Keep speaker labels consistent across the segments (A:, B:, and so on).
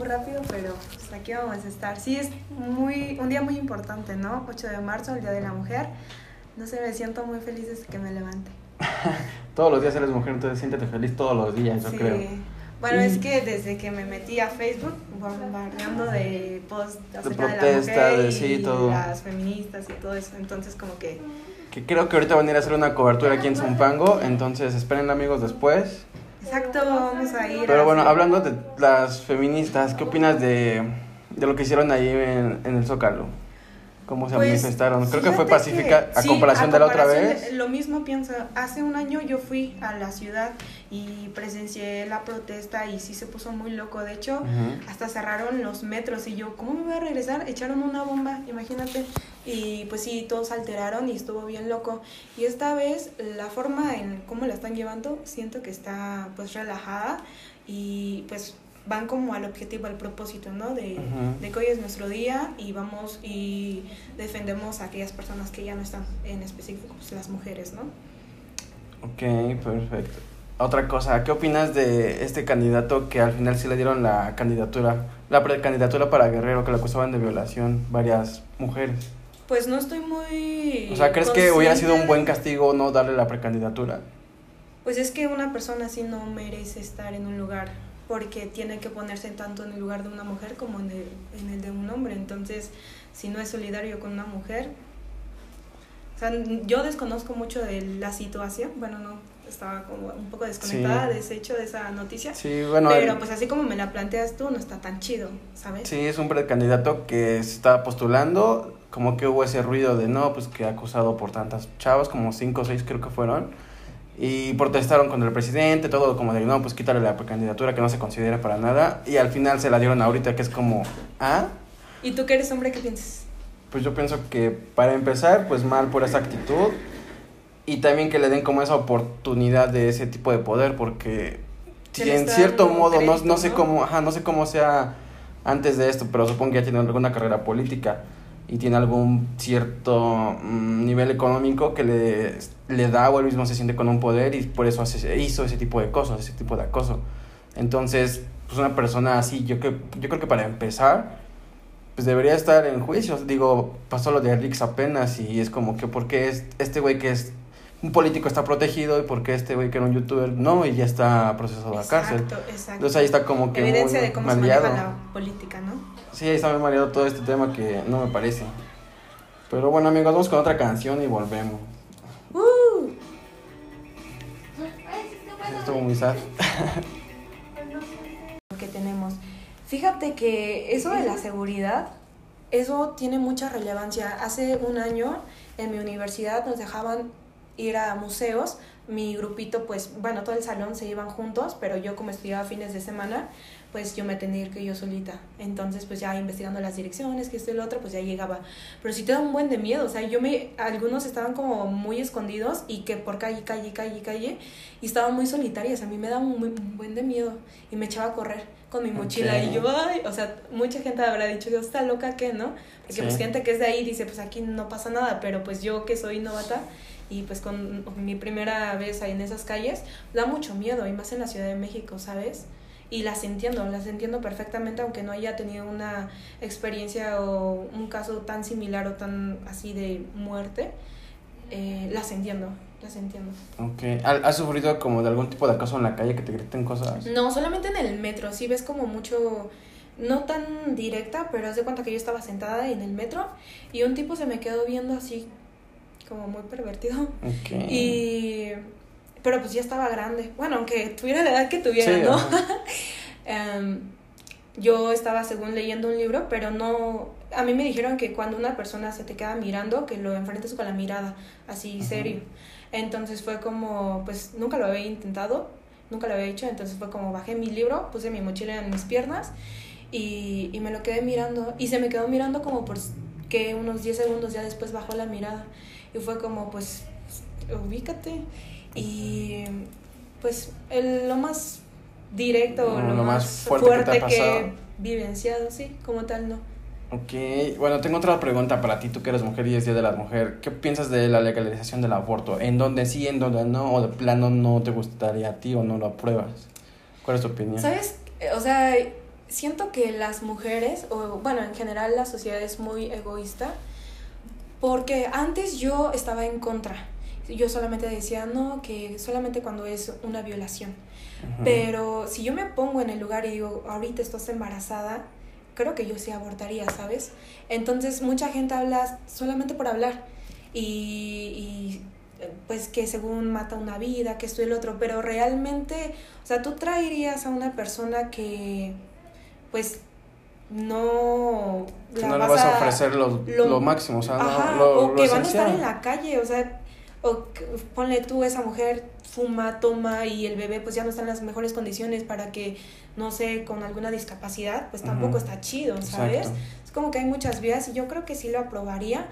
A: muy rápido, pero pues, aquí vamos a estar. Sí, es muy, un día muy importante, ¿no? 8 de marzo, el Día de la Mujer. No sé, me siento muy feliz desde que me levante.
B: todos los días eres mujer, entonces siéntete feliz todos los días, yo
A: Sí.
B: creo.
A: Bueno,
B: Y-
A: es que desde que me metí a Facebook, bombardeando de posts acerca de, la
B: protesta,
A: mujer
B: de
A: y
B: sí, todo.
A: las feministas y todo eso, entonces como que
B: Que creo que ahorita van a ir a hacer una cobertura aquí en Zumpango, entonces esperen amigos después.
A: Exacto, vamos a ir.
B: Pero bueno, hablando de las feministas, ¿qué opinas de, de lo que hicieron ahí en, en el Zócalo? ¿Cómo se
A: Pues,
B: manifestaron? Creo que fue pacífica
A: que-
B: a
A: sí,
B: comparación
A: a
B: de la otra
A: comparación
B: vez.
A: lo mismo pienso. Hace un año yo fui a la ciudad y presencié la protesta y sí se puso muy loco. De hecho,
B: Ujú.
A: hasta cerraron los metros y yo, ¿cómo me voy a regresar? Echaron una bomba, imagínate. Y pues sí, todos alteraron y estuvo bien loco. Y esta vez la forma en cómo la están llevando, siento que está pues relajada y pues van como al objetivo, al propósito, ¿no? De, de que hoy es nuestro día y vamos y defendemos a aquellas personas que ya no están, en específico pues, las mujeres, ¿no?
B: Ok, perfecto. Otra cosa, ¿qué opinas de este candidato que al final sí le dieron la candidatura, la precandidatura para Guerrero, que le acusaban de violación varias mujeres?
A: Pues no estoy muy...
B: O sea, ¿crees que hubiera sido un
A: consciente
B: buen castigo no darle la precandidatura?
A: Pues es que una persona así no merece estar en un lugar porque tiene que ponerse tanto en el lugar de una mujer como en el, en el de un hombre. Entonces, si no es solidario con una mujer, o sea, yo desconozco mucho de la situación, bueno, no, estaba como un poco desconectada
B: Sí.
A: de ese hecho, de esa noticia,
B: Sí, bueno,
A: pero
B: el-
A: pues así como me la planteas tú, no está tan chido, ¿sabes?
B: sí, es un precandidato que se estaba postulando, como que hubo ese ruido de no, pues que acusado por tantas chavas, como cinco o seis creo que fueron, y protestaron contra el presidente, todo como de no, pues quítale la precandidatura que no se considera para nada, y al final se la dieron ahorita, que es como, ah,
A: ¿Y tú que eres hombre, qué piensas?
B: pues yo pienso que para empezar, pues mal por esa actitud, y también que le den como esa oportunidad de ese tipo de poder, porque si en cierto modo, no,
A: crédito,
B: no sé
A: ¿no?
B: cómo, ajá, no sé cómo sea antes de esto, pero supongo que ya tiene alguna carrera política y tiene algún cierto mm, nivel económico que le, le da o él mismo se siente con un poder y por eso hace, hizo ese tipo de cosas, ese tipo de acoso. Entonces, pues una persona así, yo, creo yo creo que para empezar, pues debería estar en juicios. Digo, pasó lo de Rix apenas y es como que, ¿por qué es, este güey que es un político está protegido y por qué este güey que era un youtuber no y ya está procesado a la cárcel?
A: Exacto, exacto.
B: Entonces ahí está como que
A: Evidencia
B: muy
A: de cómo se maneja la política, ¿no?
B: Sí, ahí está muy mareado todo este tema que no me parece. Pero bueno, amigos, vamos con otra canción y volvemos.
A: ¡Uh!
B: Estuvo muy sad.
A: que tenemos. Fíjate que eso de la seguridad, eso tiene mucha relevancia. Hace un año en mi universidad nos dejaban ir a museos. Mi grupito, pues, bueno, todo el salón se iban juntos, pero yo como estudiaba fines de semana, pues yo me tenía que ir yo solita. Entonces, pues ya investigando las direcciones, que esto y lo otro, pues ya llegaba. Pero sí te da un buen de miedo, o sea, yo me, algunos estaban como muy escondidos y que por calle, calle, calle, calle, y estaban muy solitarias. A mí me daba un, buen de miedo y me echaba a correr con mi mochila y yo, ay, o sea, mucha gente habrá dicho, Dios está loca que, ¿no? Porque
B: Sí.
A: pues gente que es de ahí dice, pues aquí no pasa nada, pero pues yo que soy novata y pues con mi primera vez ahí en esas calles, da mucho miedo y más en la Ciudad de México, ¿sabes? Y las entiendo, las entiendo perfectamente, aunque no haya tenido una experiencia o un caso tan similar o tan así de muerte, eh, las entiendo, las entiendo.
B: Ok. ¿Ha- ¿Has sufrido como de algún tipo de acoso en la calle que te griten cosas?
A: No, solamente en el metro, sí ves como mucho, no tan directa, pero haz de cuenta que yo estaba sentada en el metro y un tipo se me quedó viendo así, como muy pervertido.
B: Ok.
A: Y. Pero pues ya estaba grande. Bueno, aunque tuviera la edad que tuviera,
B: Sí,
A: ¿no?
B: ajá.
A: Em, yo estaba según leyendo un libro, pero no. A mí me dijeron que cuando una persona se te queda mirando, que lo enfrentes con la mirada, así
B: Ujú.
A: serio. Entonces fue como, pues nunca lo había intentado, nunca lo había hecho. Entonces fue como bajé mi libro, puse mi mochila en mis piernas y, y me lo quedé mirando. Y se me quedó mirando como por que unos 10 segundos ya después bajó la mirada. Y fue como, pues, ubícate. Y pues el, lo más directo,
B: Mm,
A: lo,
B: lo
A: más,
B: fuerte que te
A: fuerte
B: ha
A: que,
B: pasado.
A: he vivenciado, sí, como tal, no.
B: Ok, bueno, tengo otra pregunta para ti, tú que eres mujer y es Día de la Mujer. ¿Qué piensas de la legalización del aborto? ¿En dónde sí, en dónde no? ¿O de plano no te gustaría a ti o no lo apruebas? ¿Cuál es tu opinión?
A: ¿Sabes? O sea, siento que las mujeres, o bueno, en general la sociedad es muy egoísta, porque antes yo estaba en contra. Yo solamente decía, no, que solamente cuando es una violación. Pero si yo me pongo en el lugar y digo, ahorita estás embarazada, creo que yo sí abortaría, ¿sabes? Entonces mucha gente habla solamente por hablar y, pues que según mata una vida, que esto y el otro, pero realmente, o sea, tú traerías a una persona que pues no...
B: no le vas a ofrecer lo, máximo, o sea,
A: o que van a estar en la calle, o sea, o ponle tú, esa mujer fuma, toma y el bebé pues ya no está en las mejores condiciones para que, no sé, con alguna discapacidad, pues tampoco está chido, ¿sabes? Es como que hay muchas vías y yo creo que sí lo aprobaría,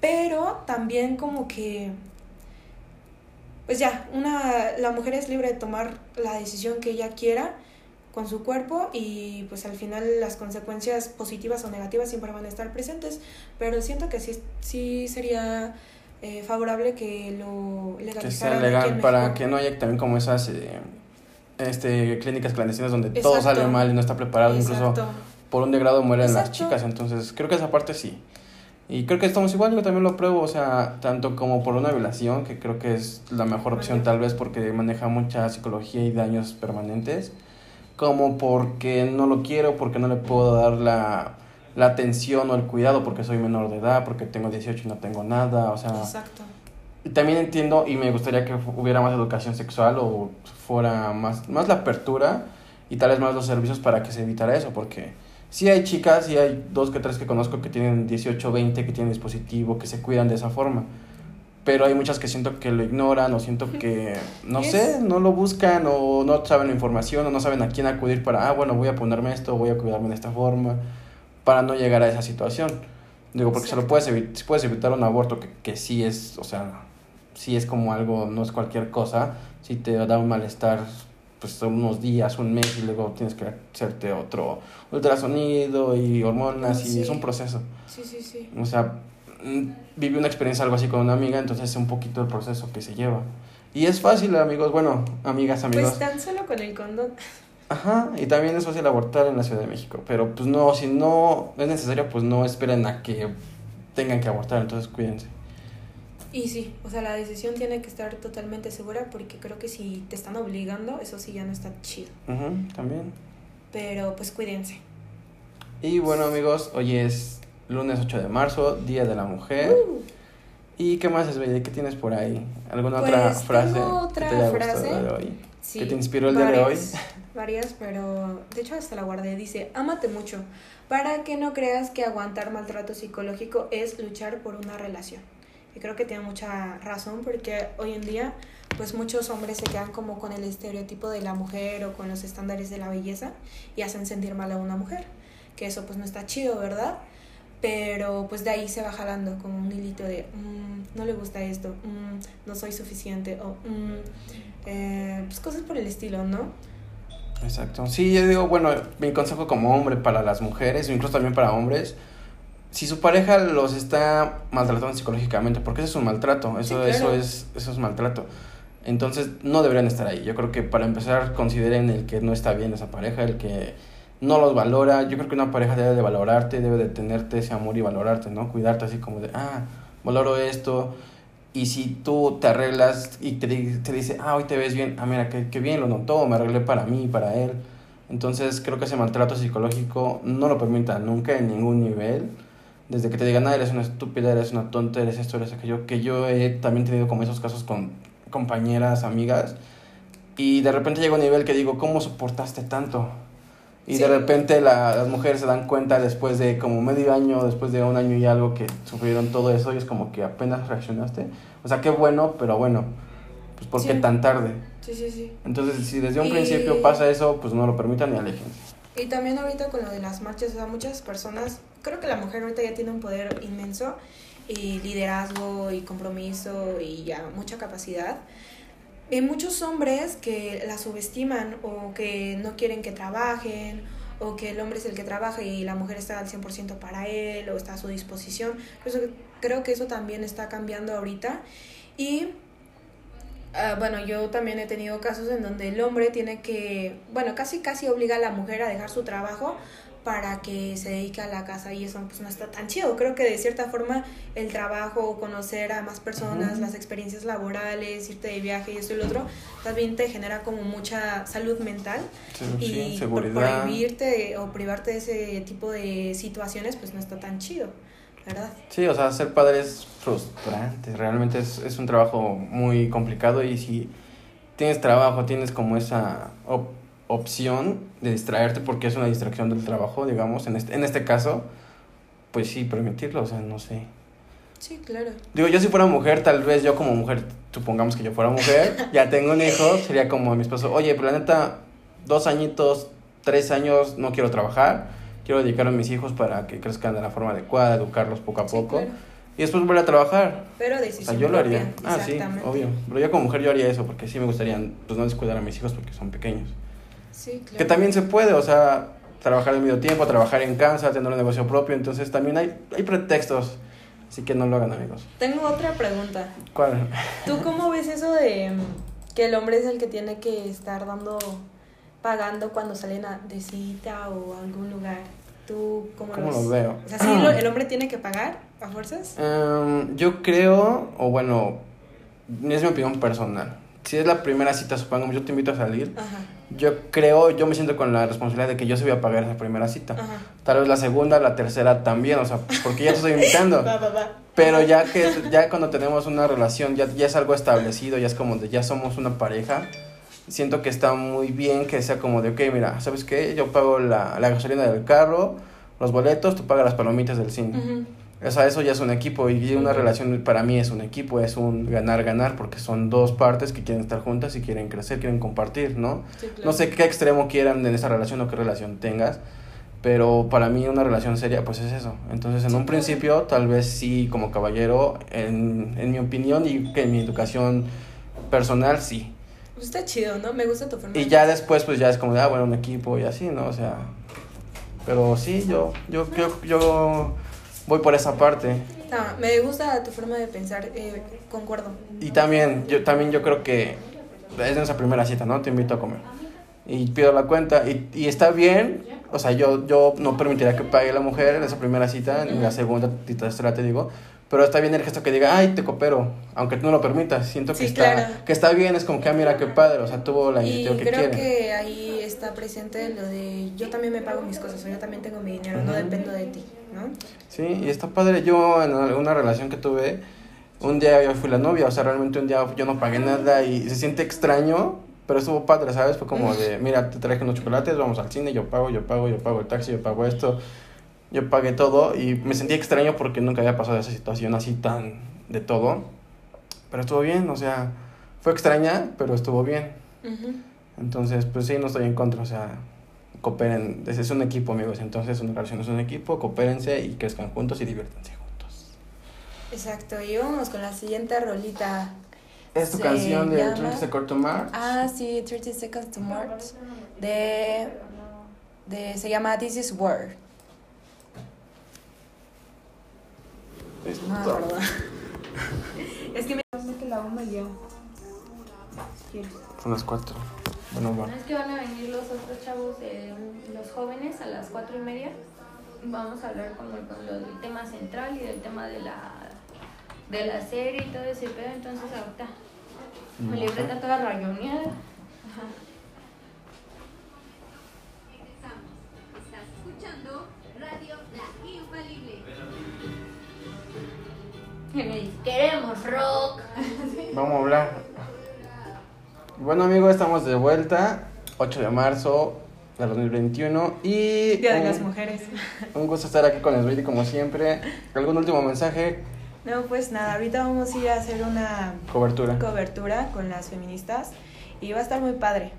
A: pero también como que, pues ya, una, la mujer es libre de tomar la decisión que ella quiera con su cuerpo y pues al final las consecuencias positivas o negativas siempre van a estar presentes, pero siento que sí, sí sería eh, favorable que lo legalizaran.
B: Que sea legal para que no haya también como esas eh, este, clínicas clandestinas donde todo sale mal y no está preparado, incluso por un degrado mueren las chicas, entonces creo que esa parte sí. Y creo que estamos igual, yo también lo pruebo, o sea, tanto como por una violación, que creo que es la mejor opción tal vez porque maneja mucha psicología y daños permanentes, como porque no lo quiero, porque no le puedo dar la la atención o el cuidado porque soy menor de edad, porque tengo 18 y no tengo nada, o sea... Exacto. También entiendo y me gustaría que hubiera más educación sexual o fuera más, más la apertura y tal vez más los servicios para que se evitara eso, porque sí hay chicas, sí hay dos que tres que conozco que tienen 18, 20, que tienen dispositivo, que se cuidan de esa forma. Pero hay muchas que siento que lo ignoran o siento que, no sé, no lo buscan o no saben la información o no saben a quién acudir para, ah, bueno, voy a ponerme esto, voy a cuidarme de esta forma para no llegar a esa situación. Digo, porque se lo puedes, evitar, puedes evitar un aborto que, que sí es, o sea, sí es como algo, no es cualquier cosa, si te da un malestar, pues unos días, un mes y luego tienes que hacerte otro ultrasonido y hormonas y es un proceso.
A: Sí, sí, sí.
B: O sea, mm, viví una experiencia algo así con una amiga, entonces es un poquito el proceso que se lleva. Y es fácil, amigos, bueno, amigas, amigos.
A: Pues tan solo con el condón.
B: Ajá, y también es fácil abortar en la Ciudad de México, pero pues no, si no es necesario, pues no esperen a que tengan que abortar, entonces cuídense.
A: Y sí, o sea, la decisión tiene que estar totalmente segura porque creo que si te están obligando, eso sí ya no está chido.
B: Ajá, también.
A: Pero pues cuídense.
B: Y bueno amigos, hoy es lunes 8 de marzo, Día de la Mujer. Uh. ¿Y qué más es, Bella? ¿Qué tienes por ahí? ¿Alguna otra
A: pues, frase? otra que te frase. De hoy?
B: ¿Que te inspiró el día de hoy?
A: varias, pero de hecho hasta la guardé. Dice, ámate mucho, para que no creas que aguantar maltrato psicológico es luchar por una relación. Y creo que tiene mucha razón porque hoy en día pues muchos hombres se quedan como con el estereotipo de la mujer o con los estándares de la belleza y hacen sentir mal a una mujer, que eso pues no está chido, ¿verdad? Pero pues de ahí se va jalando como un hilito de mm, no le gusta esto, mm, no soy suficiente o mm, eh, pues cosas por el estilo, ¿no?
B: Exacto. Sí, yo digo, bueno, mi consejo como hombre para las mujeres, incluso también para hombres, si su pareja los está maltratando psicológicamente, porque eso es un maltrato, eso, eso, es, eso es maltrato. Entonces no deberían estar ahí. Yo creo que para empezar consideren el que no está bien esa pareja, el que no los valora. Yo creo que una pareja debe de valorarte, debe de tenerte ese amor y valorarte, ¿no? Cuidarte así como de, ah, valoro esto, y si tú te arreglas y te, te dice, ah, hoy te ves bien, ah, mira, qué, bien lo notó, me arreglé para mí, para él. Entonces creo que ese maltrato psicológico no lo permita nunca en ningún nivel. Desde que te digan, ah, eres una estúpida, eres una tonta, eres esto, eres aquello. Que yo he también tenido como esos casos con compañeras, amigas. Y de repente llega un nivel que digo, ¿cómo soportaste tanto? Y de repente las mujeres se dan cuenta después de como medio año, después de un año y algo que sufrieron todo eso y es como que apenas reaccionaste. O sea, qué bueno, pero bueno, pues ¿por qué tan tarde?
A: Sí, sí, sí.
B: Entonces, si desde un principio pasa eso, pues no lo permitan y alejen.
A: Y también ahorita con lo de las marchas, o sea, muchas personas, creo que la mujer ahorita ya tiene un poder inmenso y liderazgo y compromiso y ya mucha capacidad. Hay muchos hombres que la subestiman o que no quieren que trabajen o que el hombre es el que trabaja y la mujer está al 100% para él o está a su disposición. Eso, creo que eso también está cambiando ahorita. Y Ah, bueno, yo también he tenido casos en donde el hombre tiene que, bueno, casi casi obliga a la mujer a dejar su trabajo para que se dedique a la casa y eso pues no está tan chido. Creo que de cierta forma el trabajo, conocer a más personas, las experiencias laborales, irte de viaje y esto y lo otro, también te genera como mucha salud mental y
B: seguridad.
A: prohibirte o privarte de ese tipo de situaciones pues no está tan chido. ¿verdad?
B: Sí, o sea, ser padre es frustrante, realmente es, es un trabajo muy complicado y si tienes trabajo, tienes como esa opción de distraerte porque es una distracción del trabajo, digamos, en este, en este caso, pues sí, permitirlo, o sea, no sé.
A: Sí, claro.
B: Digo, yo si fuera mujer, tal vez yo como mujer, supongamos que yo fuera mujer, ya tengo un hijo, sería como mi esposo, oye, pero la neta, dos añitos, tres años, no quiero trabajar, quiero dedicar a mis hijos para que crezcan de la forma adecuada, educarlos poco a poco. Y después volver a trabajar.
A: Pero decisión
B: o sea, yo lo haría. Ah, sí, obvio. Pero yo como mujer yo haría eso porque sí me gustaría pues no descuidar a mis hijos porque son pequeños. Que también se puede, o sea, trabajar de medio tiempo, trabajar en casa, tener un negocio propio, entonces también hay, hay pretextos. Así que no lo hagan, amigos.
A: Tengo otra pregunta.
B: ¿Cuál?
A: ¿Tú cómo ves eso de mm, que el hombre es el que tiene que estar dando, pagando cuando salen a, de cita o a algún lugar? ¿Tú cómo,
B: lo, veo?
A: O sea, ¿sí el hombre tiene que pagar a fuerzas?
B: Em, yo creo, o bueno, es mi opinión personal. Si es la primera cita, supongamos, yo te invito a salir. Ajá yo creo, yo me siento con la responsabilidad de que yo se voy a pagar esa primera cita. Tal vez la segunda, la tercera también, o sea, porque ya te estoy invitando. Pero ya que ya cuando tenemos una relación, ya, ya es algo establecido, ya es como de ya somos una pareja, siento que está muy bien que sea como de, ok, mira, ¿sabes qué? Yo pago la, la gasolina del carro, los boletos, tú pagas las palomitas del cine. O sea, eso ya es un equipo y una relación para mí es un equipo, es un ganar-ganar porque son dos partes que quieren estar juntas y quieren crecer, quieren compartir, ¿no? No sé qué extremo quieran en esa relación o qué relación tengas, pero para mí una relación seria pues es eso. Entonces en un principio tal vez sí como caballero, en, en mi opinión y que en mi educación personal sí.
A: Pues está chido, ¿no? Me gusta tu forma.
B: Y ya después pues ya es como ah, bueno, un equipo y así, ¿no? O sea, pero sí, yo, yo, yo, yo voy por esa parte.
A: No, me gusta tu forma de pensar, eh, concuerdo.
B: Y también yo, también yo creo que es nuestra primera cita, ¿no? Te invito a comer. Y pido la cuenta. Y, y está bien, o sea, yo, yo no permitiría que pague la mujer en esa primera cita, en la segunda y tercera te digo. Pero está bien el gesto que diga, ay, te coopero, aunque tú no lo permitas. Siento que, está, que está bien, es como que, ah, mira qué padre, o sea, tuvo la iniciativa que
A: quiere. creo que ahí está presente lo de, yo también me pago mis cosas, o yo también tengo mi dinero, no dependo de ti, ¿no?
B: Sí, y está padre. Yo en alguna relación que tuve, un día yo fui la novia, o sea, realmente un día yo no pagué nada y se siente extraño, pero estuvo padre, ¿sabes? Fue como de, mira, te traje unos chocolates, vamos al cine, yo pago, yo pago, yo pago el taxi, yo pago esto yo pagué todo y me sentí extraño porque nunca había pasado esa situación así tan de todo. Pero estuvo bien, o sea, fue extraña, pero estuvo bien. Entonces, pues sí, no estoy en contra, o sea, cooperen, es un equipo, amigos, entonces una relación es un equipo, coopérense y crezcan juntos y diviértanse juntos.
A: Exacto, y vamos con la siguiente rolita.
B: Es tu canción de 30 Seconds to Mars.
A: Ah, sí, 30 Seconds to Mars. De, de, se llama This is War. No, perdón. es que me que la una y yo.
B: Son las cuatro. Bueno,
C: bueno. Es que van a venir los otros chavos, de los jóvenes, a las cuatro y media. Vamos a hablar como del tema central y del tema de la de la serie y todo ese pedo. Entonces, ahorita me mm, libreta toda rayoneada. Ajá. Estás escuchando Radio La Infalible. Queremos rock.
B: Vamos a hablar. Bueno amigos, estamos de vuelta. 8 de marzo de 2021 y...
A: Día de las mujeres.
B: Un gusto estar aquí con Esbeti como siempre. ¿Algún último mensaje?
A: No, pues nada, ahorita vamos a ir a hacer una...
B: Cobertura.
A: Cobertura con las feministas y va a estar muy padre.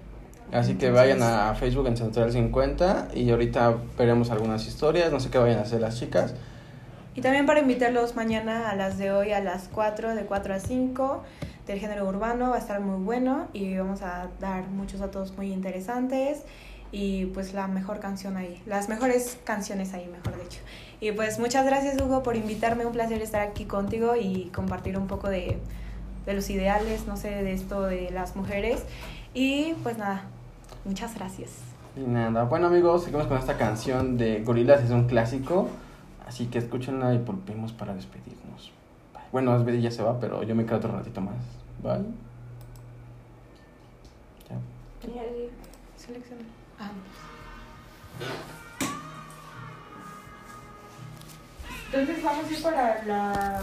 B: Así que vayan a Facebook en Central 50 y ahorita veremos algunas historias, no sé qué vayan a hacer las chicas.
A: Y también para invitarlos mañana a las de hoy a las 4, de 4 a 5 del género urbano, va a estar muy bueno y vamos a dar muchos datos muy interesantes y pues la mejor canción ahí, las mejores canciones ahí, mejor dicho. Y pues muchas gracias Hugo por invitarme, un placer estar aquí contigo y compartir un poco de, de los ideales, no sé, de esto de las mujeres. Y pues nada, muchas gracias.
B: Y nada, bueno amigos, seguimos con esta canción de Gorilas, es un clásico, así que escúchenla y volvemos para despedirnos. Bueno, Asbedi ya se va, pero yo me quedo otro ratito más. Bye. Ya.
A: Selecciona. Ah. Entonces vamos a ir para la...